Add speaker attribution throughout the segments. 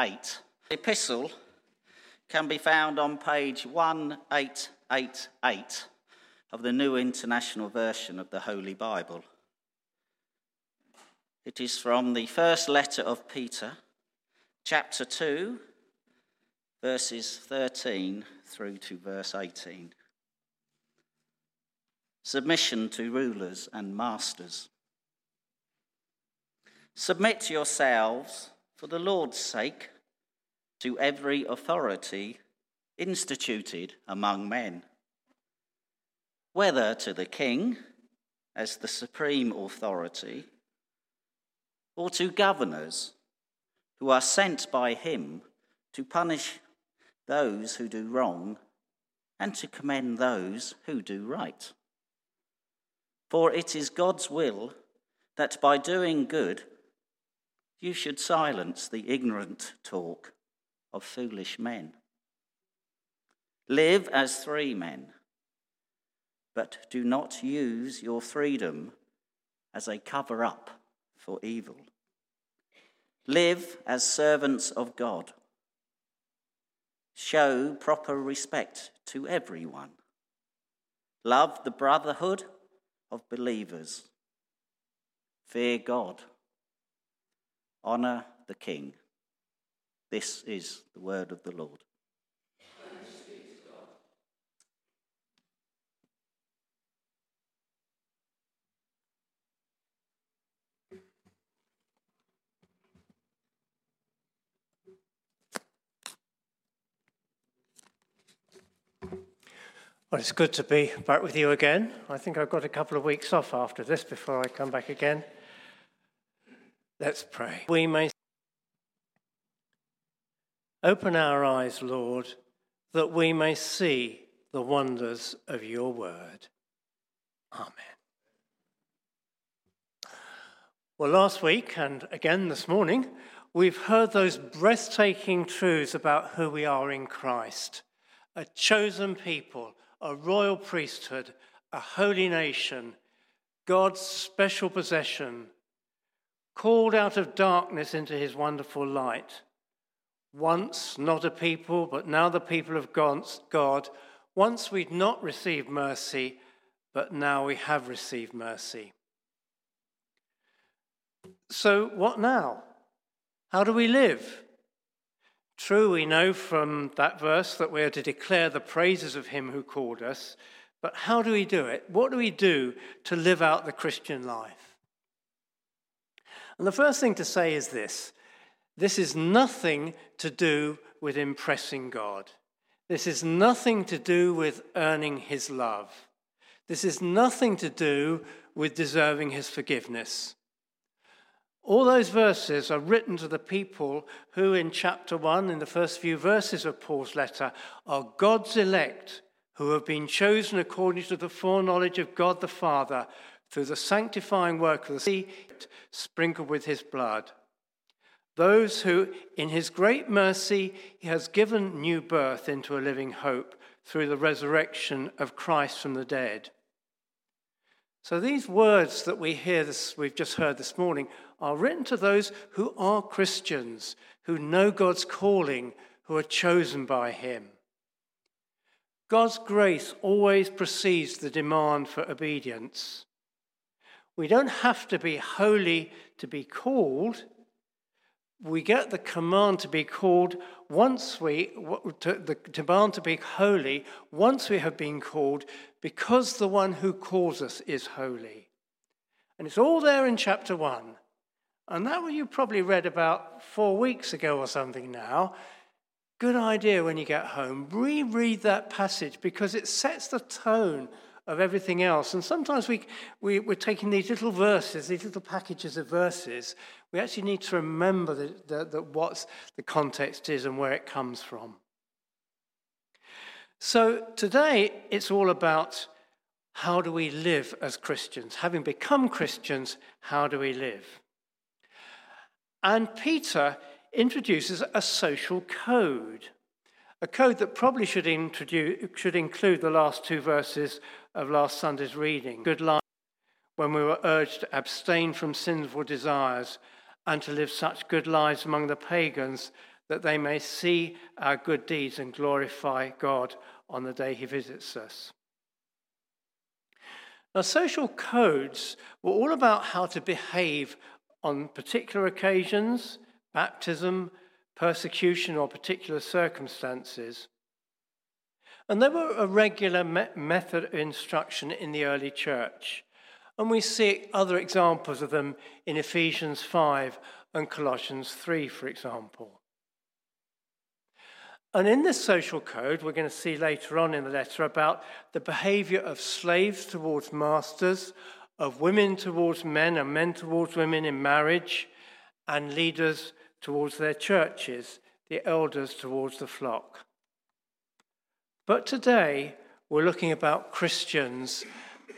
Speaker 1: 8. The epistle can be found on page 1888 of the New International Version of the Holy Bible. It is from the first letter of Peter, chapter 2, verses 13 through to verse 18. Submission to rulers and masters. Submit yourselves, for the Lord's sake, to every authority instituted among men, whether to the king as the supreme authority, or to governors who are sent by him to punish those who do wrong and to commend those who do right. For it is God's will that by doing good you should silence the ignorant talk of foolish men. Live as free men, but do not use your freedom as a cover up for evil. Live as servants of God. Show proper respect to everyone. Love the brotherhood of believers. Fear God. Honor the King. This is the word of the Lord.
Speaker 2: Well, it's good to be back with you again. I think I've got a couple of weeks off after this before I come back again. Let's pray. We may open our eyes, Lord, that we may see the wonders of your word. Amen. Well, last week and again this morning, we've heard those breathtaking truths about who we are in Christ a chosen people a royal priesthood, a holy nation, God's special possession, called out of darkness into his wonderful light. Once not a people, but now the people of God. Once we'd not received mercy, but now we have received mercy. So, what now? How do we live? True, we know from that verse that we are to declare the praises of him who called us, but how do we do it? What do we do to live out the Christian life? And the first thing to say is this this is nothing to do with impressing God. This is nothing to do with earning his love. This is nothing to do with deserving his forgiveness. All those verses are written to the people who, in chapter 1, in the first few verses of Paul's letter, are God's elect who have been chosen according to the foreknowledge of God the Father through the sanctifying work of the sea, sprinkled with his blood. Those who, in his great mercy, he has given new birth into a living hope through the resurrection of Christ from the dead. So these words that we hear this, we've just heard this morning are written to those who are Christians, who know God's calling, who are chosen by Him. God's grace always precedes the demand for obedience. We don't have to be holy to be called. We get the command to be called once we, to, the demand to be holy, once we have been called, because the one who calls us is holy. And it's all there in chapter 1. And that one you probably read about four weeks ago or something now. Good idea when you get home. Reread that passage because it sets the tone of everything else. And sometimes we, we, we're taking these little verses, these little packages of verses. We actually need to remember that, that, that what the context is and where it comes from. So today it's all about how do we live as Christians? Having become Christians, how do we live? And Peter introduces a social code, a code that probably should, introduce, should include the last two verses of last Sunday's reading. Good life, when we were urged to abstain from sinful desires and to live such good lives among the pagans that they may see our good deeds and glorify God on the day he visits us. Now, social codes were all about how to behave on particular occasions, baptism, persecution, or particular circumstances. And they were a regular me- method of instruction in the early church. And we see other examples of them in Ephesians 5 and Colossians 3, for example. And in this social code, we're going to see later on in the letter about the behavior of slaves towards masters, of women towards men, and men towards women in marriage, and leaders towards their churches, the elders towards the flock. But today, we're looking about Christians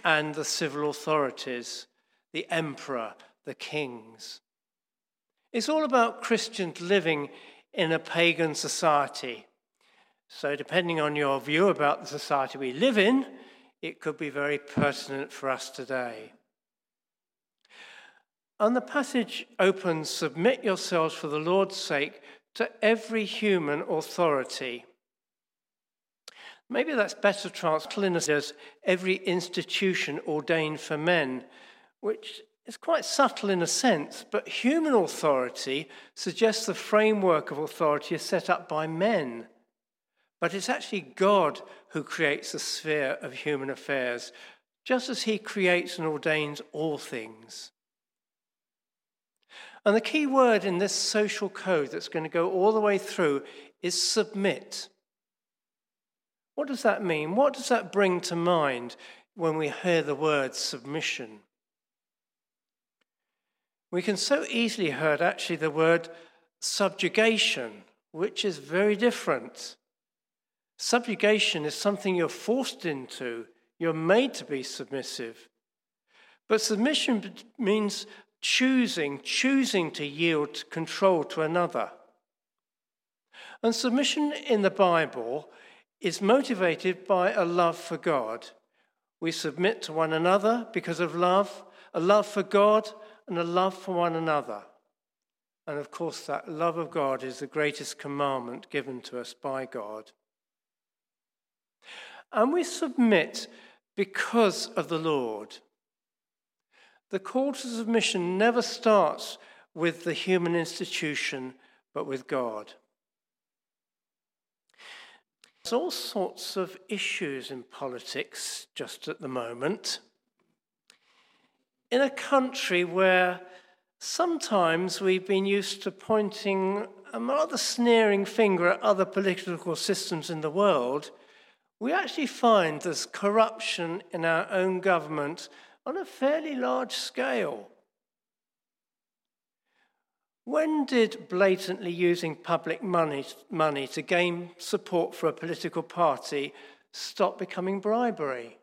Speaker 2: and the civil authorities, the emperor, the kings. It's all about Christians living in a pagan society. So, depending on your view about the society we live in, it could be very pertinent for us today. And the passage opens Submit yourselves for the Lord's sake to every human authority. Maybe that's better translated as every institution ordained for men, which is quite subtle in a sense, but human authority suggests the framework of authority is set up by men. But it's actually God who creates the sphere of human affairs, just as he creates and ordains all things. And the key word in this social code that's going to go all the way through is submit. What does that mean? What does that bring to mind when we hear the word submission? we can so easily heard actually the word subjugation, which is very different. Subjugation is something you're forced into, you're made to be submissive. But submission means choosing, choosing to yield control to another. And submission in the Bible is motivated by a love for God. We submit to one another because of love, a love for God, and a love for one another. And of course, that love of God is the greatest commandment given to us by God. And we submit because of the Lord. The call to submission never starts with the human institution, but with God. There's all sorts of issues in politics just at the moment in a country where sometimes we've been used to pointing a rather sneering finger at other political systems in the world, we actually find there's corruption in our own government on a fairly large scale. When did blatantly using public money, money to gain support for a political party stop becoming bribery?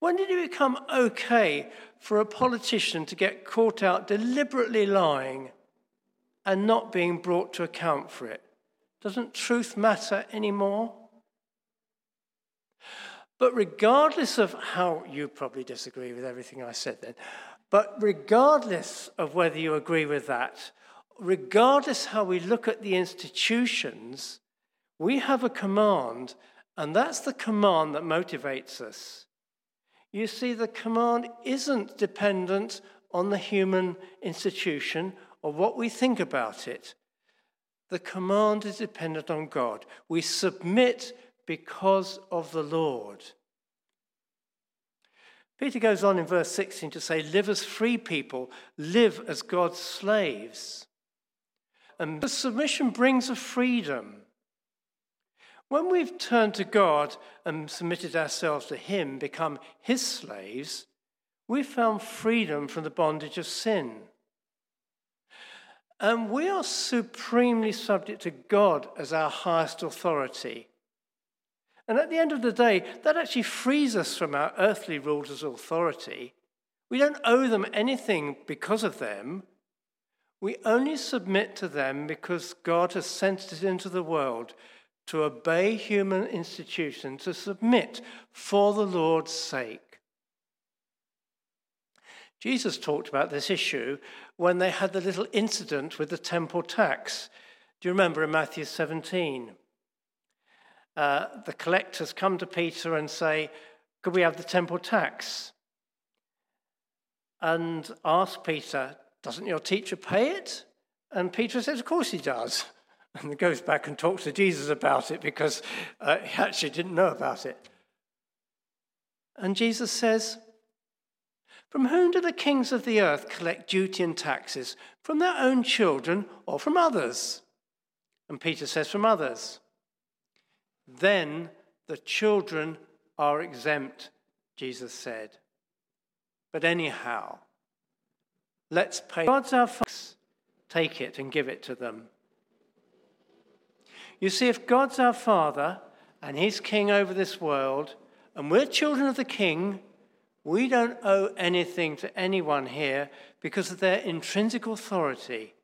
Speaker 2: When did it become okay for a politician to get caught out deliberately lying and not being brought to account for it? Doesn't truth matter anymore? But regardless of how you probably disagree with everything I said then, but regardless of whether you agree with that, regardless how we look at the institutions, we have a command, and that's the command that motivates us. You see, the command isn't dependent on the human institution or what we think about it. The command is dependent on God. We submit because of the Lord. Peter goes on in verse 16 to say, Live as free people, live as God's slaves. And the submission brings a freedom. When we've turned to God and submitted ourselves to Him, become His slaves, we've found freedom from the bondage of sin. And we are supremely subject to God as our highest authority. And at the end of the day, that actually frees us from our earthly rulers' authority. We don't owe them anything because of them. We only submit to them because God has sent us into the world to obey human institutions, to submit for the Lord's sake. Jesus talked about this issue when they had the little incident with the temple tax. Do you remember in Matthew 17? Uh, the collectors come to Peter and say, Could we have the temple tax? And ask Peter, Doesn't your teacher pay it? And Peter says, Of course he does. And goes back and talks to Jesus about it because uh, he actually didn't know about it. And Jesus says, From whom do the kings of the earth collect duty and taxes? From their own children or from others? And Peter says, From others. Then the children are exempt, Jesus said. But anyhow, let's pay God's our folks, take it and give it to them. You see, if God's our Father and He's King over this world, and we're children of the King, we don't owe anything to anyone here because of their intrinsic authority.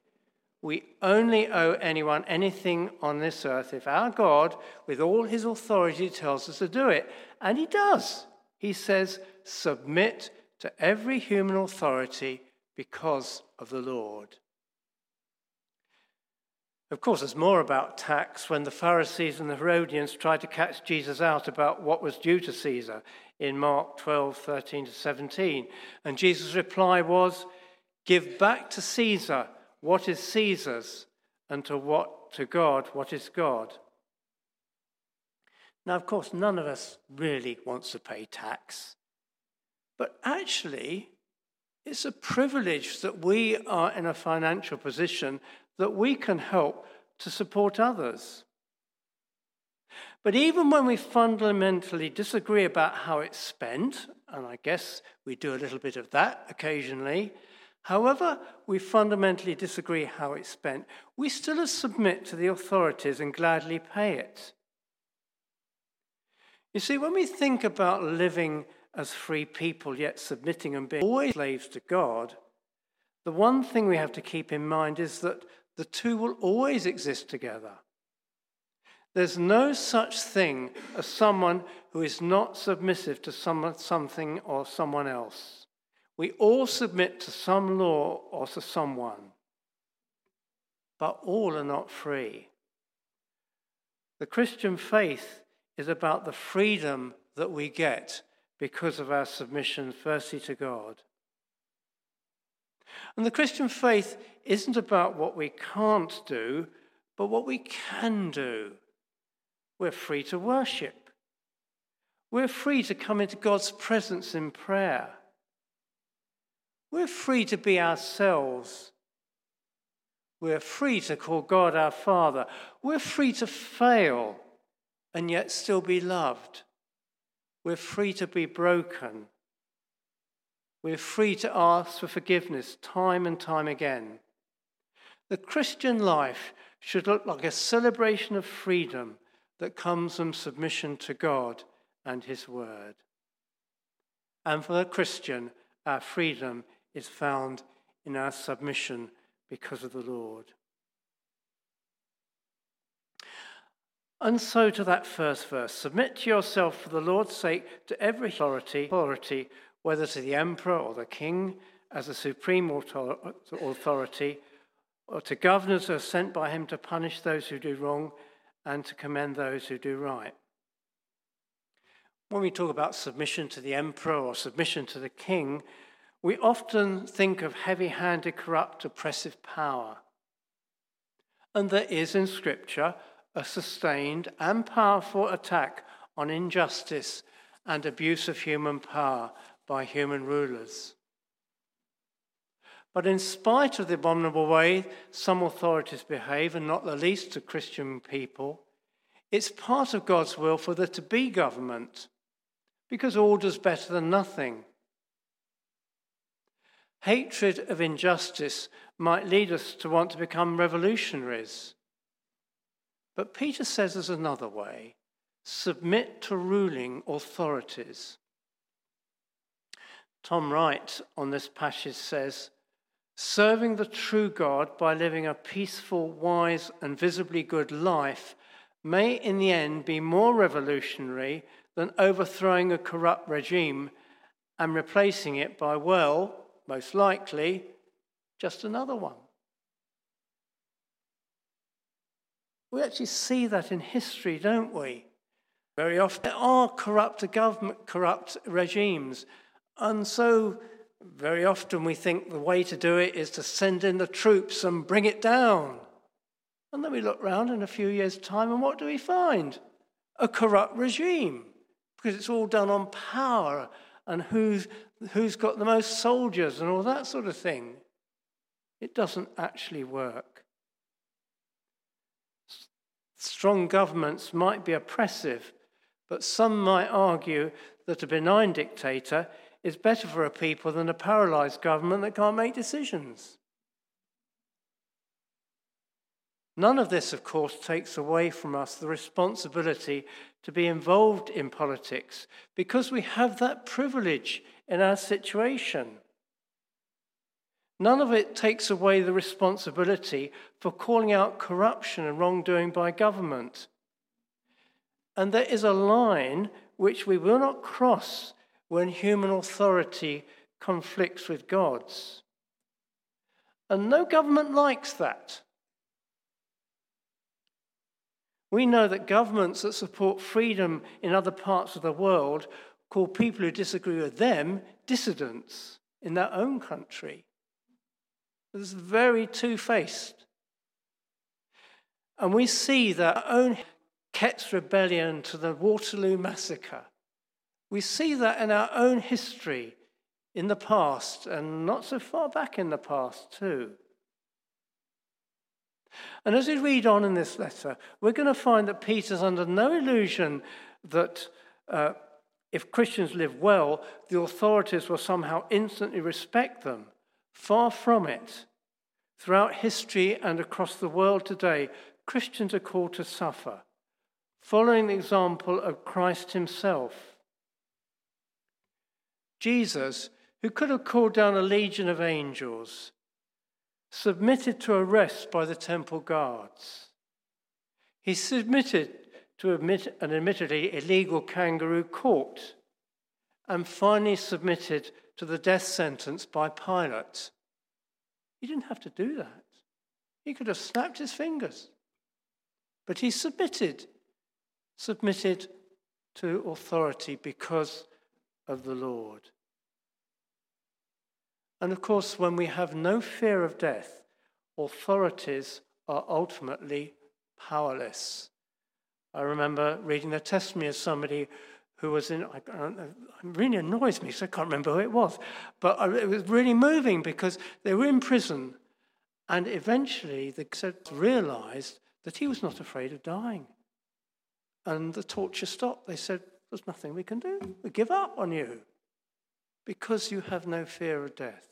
Speaker 2: We only owe anyone anything on this earth if our God, with all his authority, tells us to do it. And he does. He says, Submit to every human authority because of the Lord. Of course, there's more about tax when the Pharisees and the Herodians tried to catch Jesus out about what was due to Caesar in Mark 12, 13 to 17. And Jesus' reply was, Give back to Caesar what is Caesar's, and to what to God what is God. Now, of course, none of us really wants to pay tax. But actually, it's a privilege that we are in a financial position that we can help to support others. But even when we fundamentally disagree about how it's spent, and I guess we do a little bit of that occasionally, However, we fundamentally disagree how it's spent, we still submit to the authorities and gladly pay it. You see, when we think about living as free people, yet submitting and being always slaves to God, the one thing we have to keep in mind is that the two will always exist together. There's no such thing as someone who is not submissive to someone, something or someone else. We all submit to some law or to someone, but all are not free. The Christian faith is about the freedom that we get because of our submission, firstly to God. And the Christian faith isn't about what we can't do, but what we can do. We're free to worship. We're free to come into God's presence in prayer. We're free to be ourselves. We're free to call God our Father. We're free to fail and yet still be loved. We're free to be broken. We're free to ask for forgiveness time and time again. The Christian life should look like a celebration of freedom that comes from submission to God and His Word. And for the Christian, our freedom is found in our submission because of the Lord. And so to that first verse submit to yourself for the Lord's sake to every authority, authority whether to the emperor or the king as a supreme authority, or to governors who are sent by him to punish those who do wrong and to commend those who do right. When we talk about submission to the emperor or submission to the king, we often think of heavy handed, corrupt, oppressive power. And there is in Scripture a sustained and powerful attack on injustice and abuse of human power by human rulers. But in spite of the abominable way some authorities behave, and not the least to Christian people, it's part of God's will for there to be government, because order's better than nothing. Hatred of injustice might lead us to want to become revolutionaries. But Peter says there's another way submit to ruling authorities. Tom Wright on this passage says, Serving the true God by living a peaceful, wise, and visibly good life may in the end be more revolutionary than overthrowing a corrupt regime and replacing it by, well, most likely just another one. We actually see that in history, don't we? Very often there are corrupt government, corrupt regimes, and so very often we think the way to do it is to send in the troops and bring it down. And then we look round in a few years' time, and what do we find? A corrupt regime, because it's all done on power and who's, who's got the most soldiers and all that sort of thing. It doesn't actually work. Strong governments might be oppressive, but some might argue that a benign dictator is better for a people than a paralyzed government that can't make decisions. None of this, of course, takes away from us the responsibility to be involved in politics because we have that privilege in our situation. None of it takes away the responsibility for calling out corruption and wrongdoing by government. And there is a line which we will not cross when human authority conflicts with God's. And no government likes that. We know that governments that support freedom in other parts of the world call people who disagree with them dissidents in their own country. It's very two faced. And we see that own Kett's rebellion to the Peterloo massacre. We see that in our own history in the past and not so far back in the past, too. And as we read on in this letter, we're going to find that Peter's under no illusion that uh, if Christians live well, the authorities will somehow instantly respect them. Far from it. Throughout history and across the world today, Christians are called to suffer, following the example of Christ himself. Jesus, who could have called down a legion of angels, submitted to arrest by the temple guards. He submitted to an admittedly illegal kangaroo court and finally submitted to the death sentence by Pilate. He didn't have to do that. He could have snapped his fingers. But he submitted, submitted to authority because of the Lord. And of course, when we have no fear of death, authorities are ultimately powerless. I remember reading the testimony of somebody who was in, it really annoys me, so I can't remember who it was, but it was really moving because they were in prison and eventually they realized that he was not afraid of dying. And the torture stopped. They said, There's nothing we can do. We give up on you because you have no fear of death.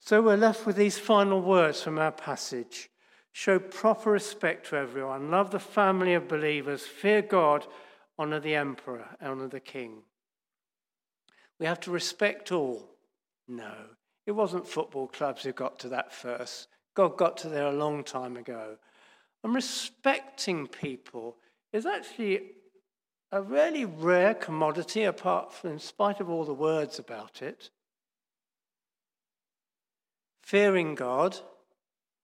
Speaker 2: So we're left with these final words from our passage. Show proper respect to everyone, love the family of believers, fear God, honor the emperor, honor the king. We have to respect all. No, it wasn't football clubs who got to that first. God got to there a long time ago. And respecting people is actually a really rare commodity, apart from, in spite of all the words about it. Fearing God,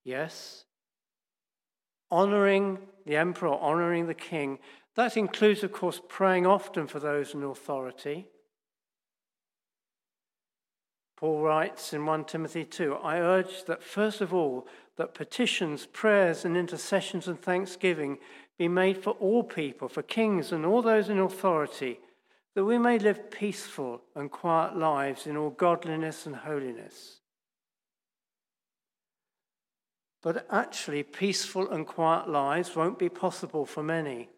Speaker 2: yes. Honoring the emperor, honoring the king. That includes, of course, praying often for those in authority. Paul writes in 1 Timothy 2 I urge that first of all, that petitions, prayers, and intercessions and thanksgiving be made for all people, for kings and all those in authority, that we may live peaceful and quiet lives in all godliness and holiness. But actually, peaceful and quiet lives won't be possible for many.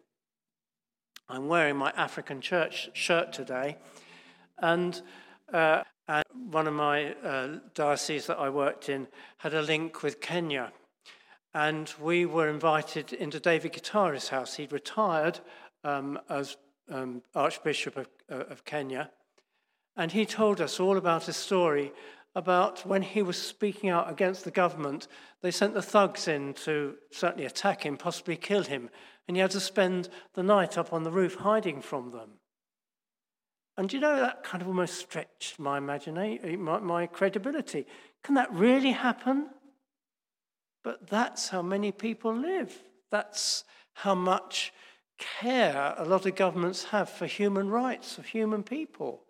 Speaker 2: I'm wearing my African church shirt today, and, uh, and one of my uh, dioceses that I worked in had a link with Kenya. And we were invited into David Gitari's house. He'd retired um, as um, Archbishop of, uh, of Kenya. And he told us all about a story about when he was speaking out against the government, they sent the thugs in to certainly attack him, possibly kill him, and he had to spend the night up on the roof hiding from them. And you know, that kind of almost stretched my imagination, my, my credibility. Can that really happen? But that's how many people live. That's how much care a lot of governments have for human rights of human people.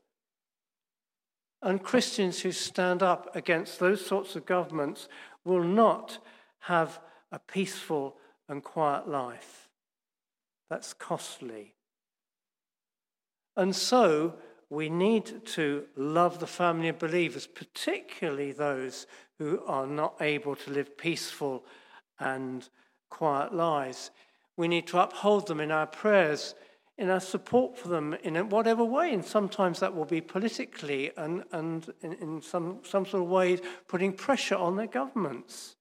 Speaker 2: And Christians who stand up against those sorts of governments will not have a peaceful and quiet life. That's costly. And so we need to love the family of believers, particularly those who are not able to live peaceful and quiet lives. We need to uphold them in our prayers, in our support for them in whatever way. And sometimes that will be politically and, and in, in some, some sort of way putting pressure on their governments.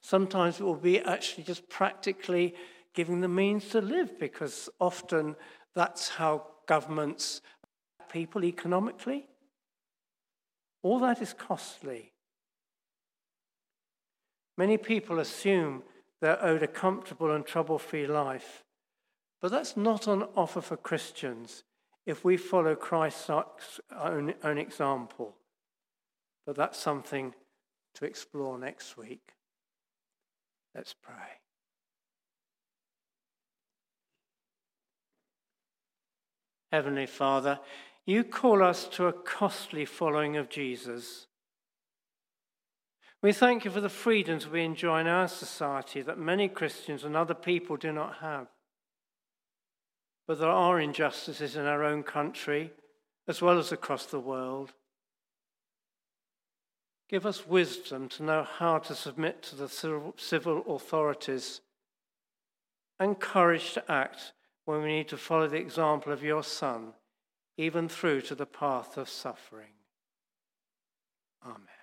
Speaker 2: Sometimes it will be actually just practically giving them means to live because often that's how governments people economically. All that is costly. Many people assume they're owed a comfortable and trouble free life, but that's not on offer for Christians if we follow Christ's own, own example. But that's something to explore next week. Let's pray. Heavenly Father, you call us to a costly following of Jesus. We thank you for the freedoms we enjoy in our society that many Christians and other people do not have. But there are injustices in our own country as well as across the world. Give us wisdom to know how to submit to the civil authorities and courage to act when we need to follow the example of your Son, even through to the path of suffering. Amen.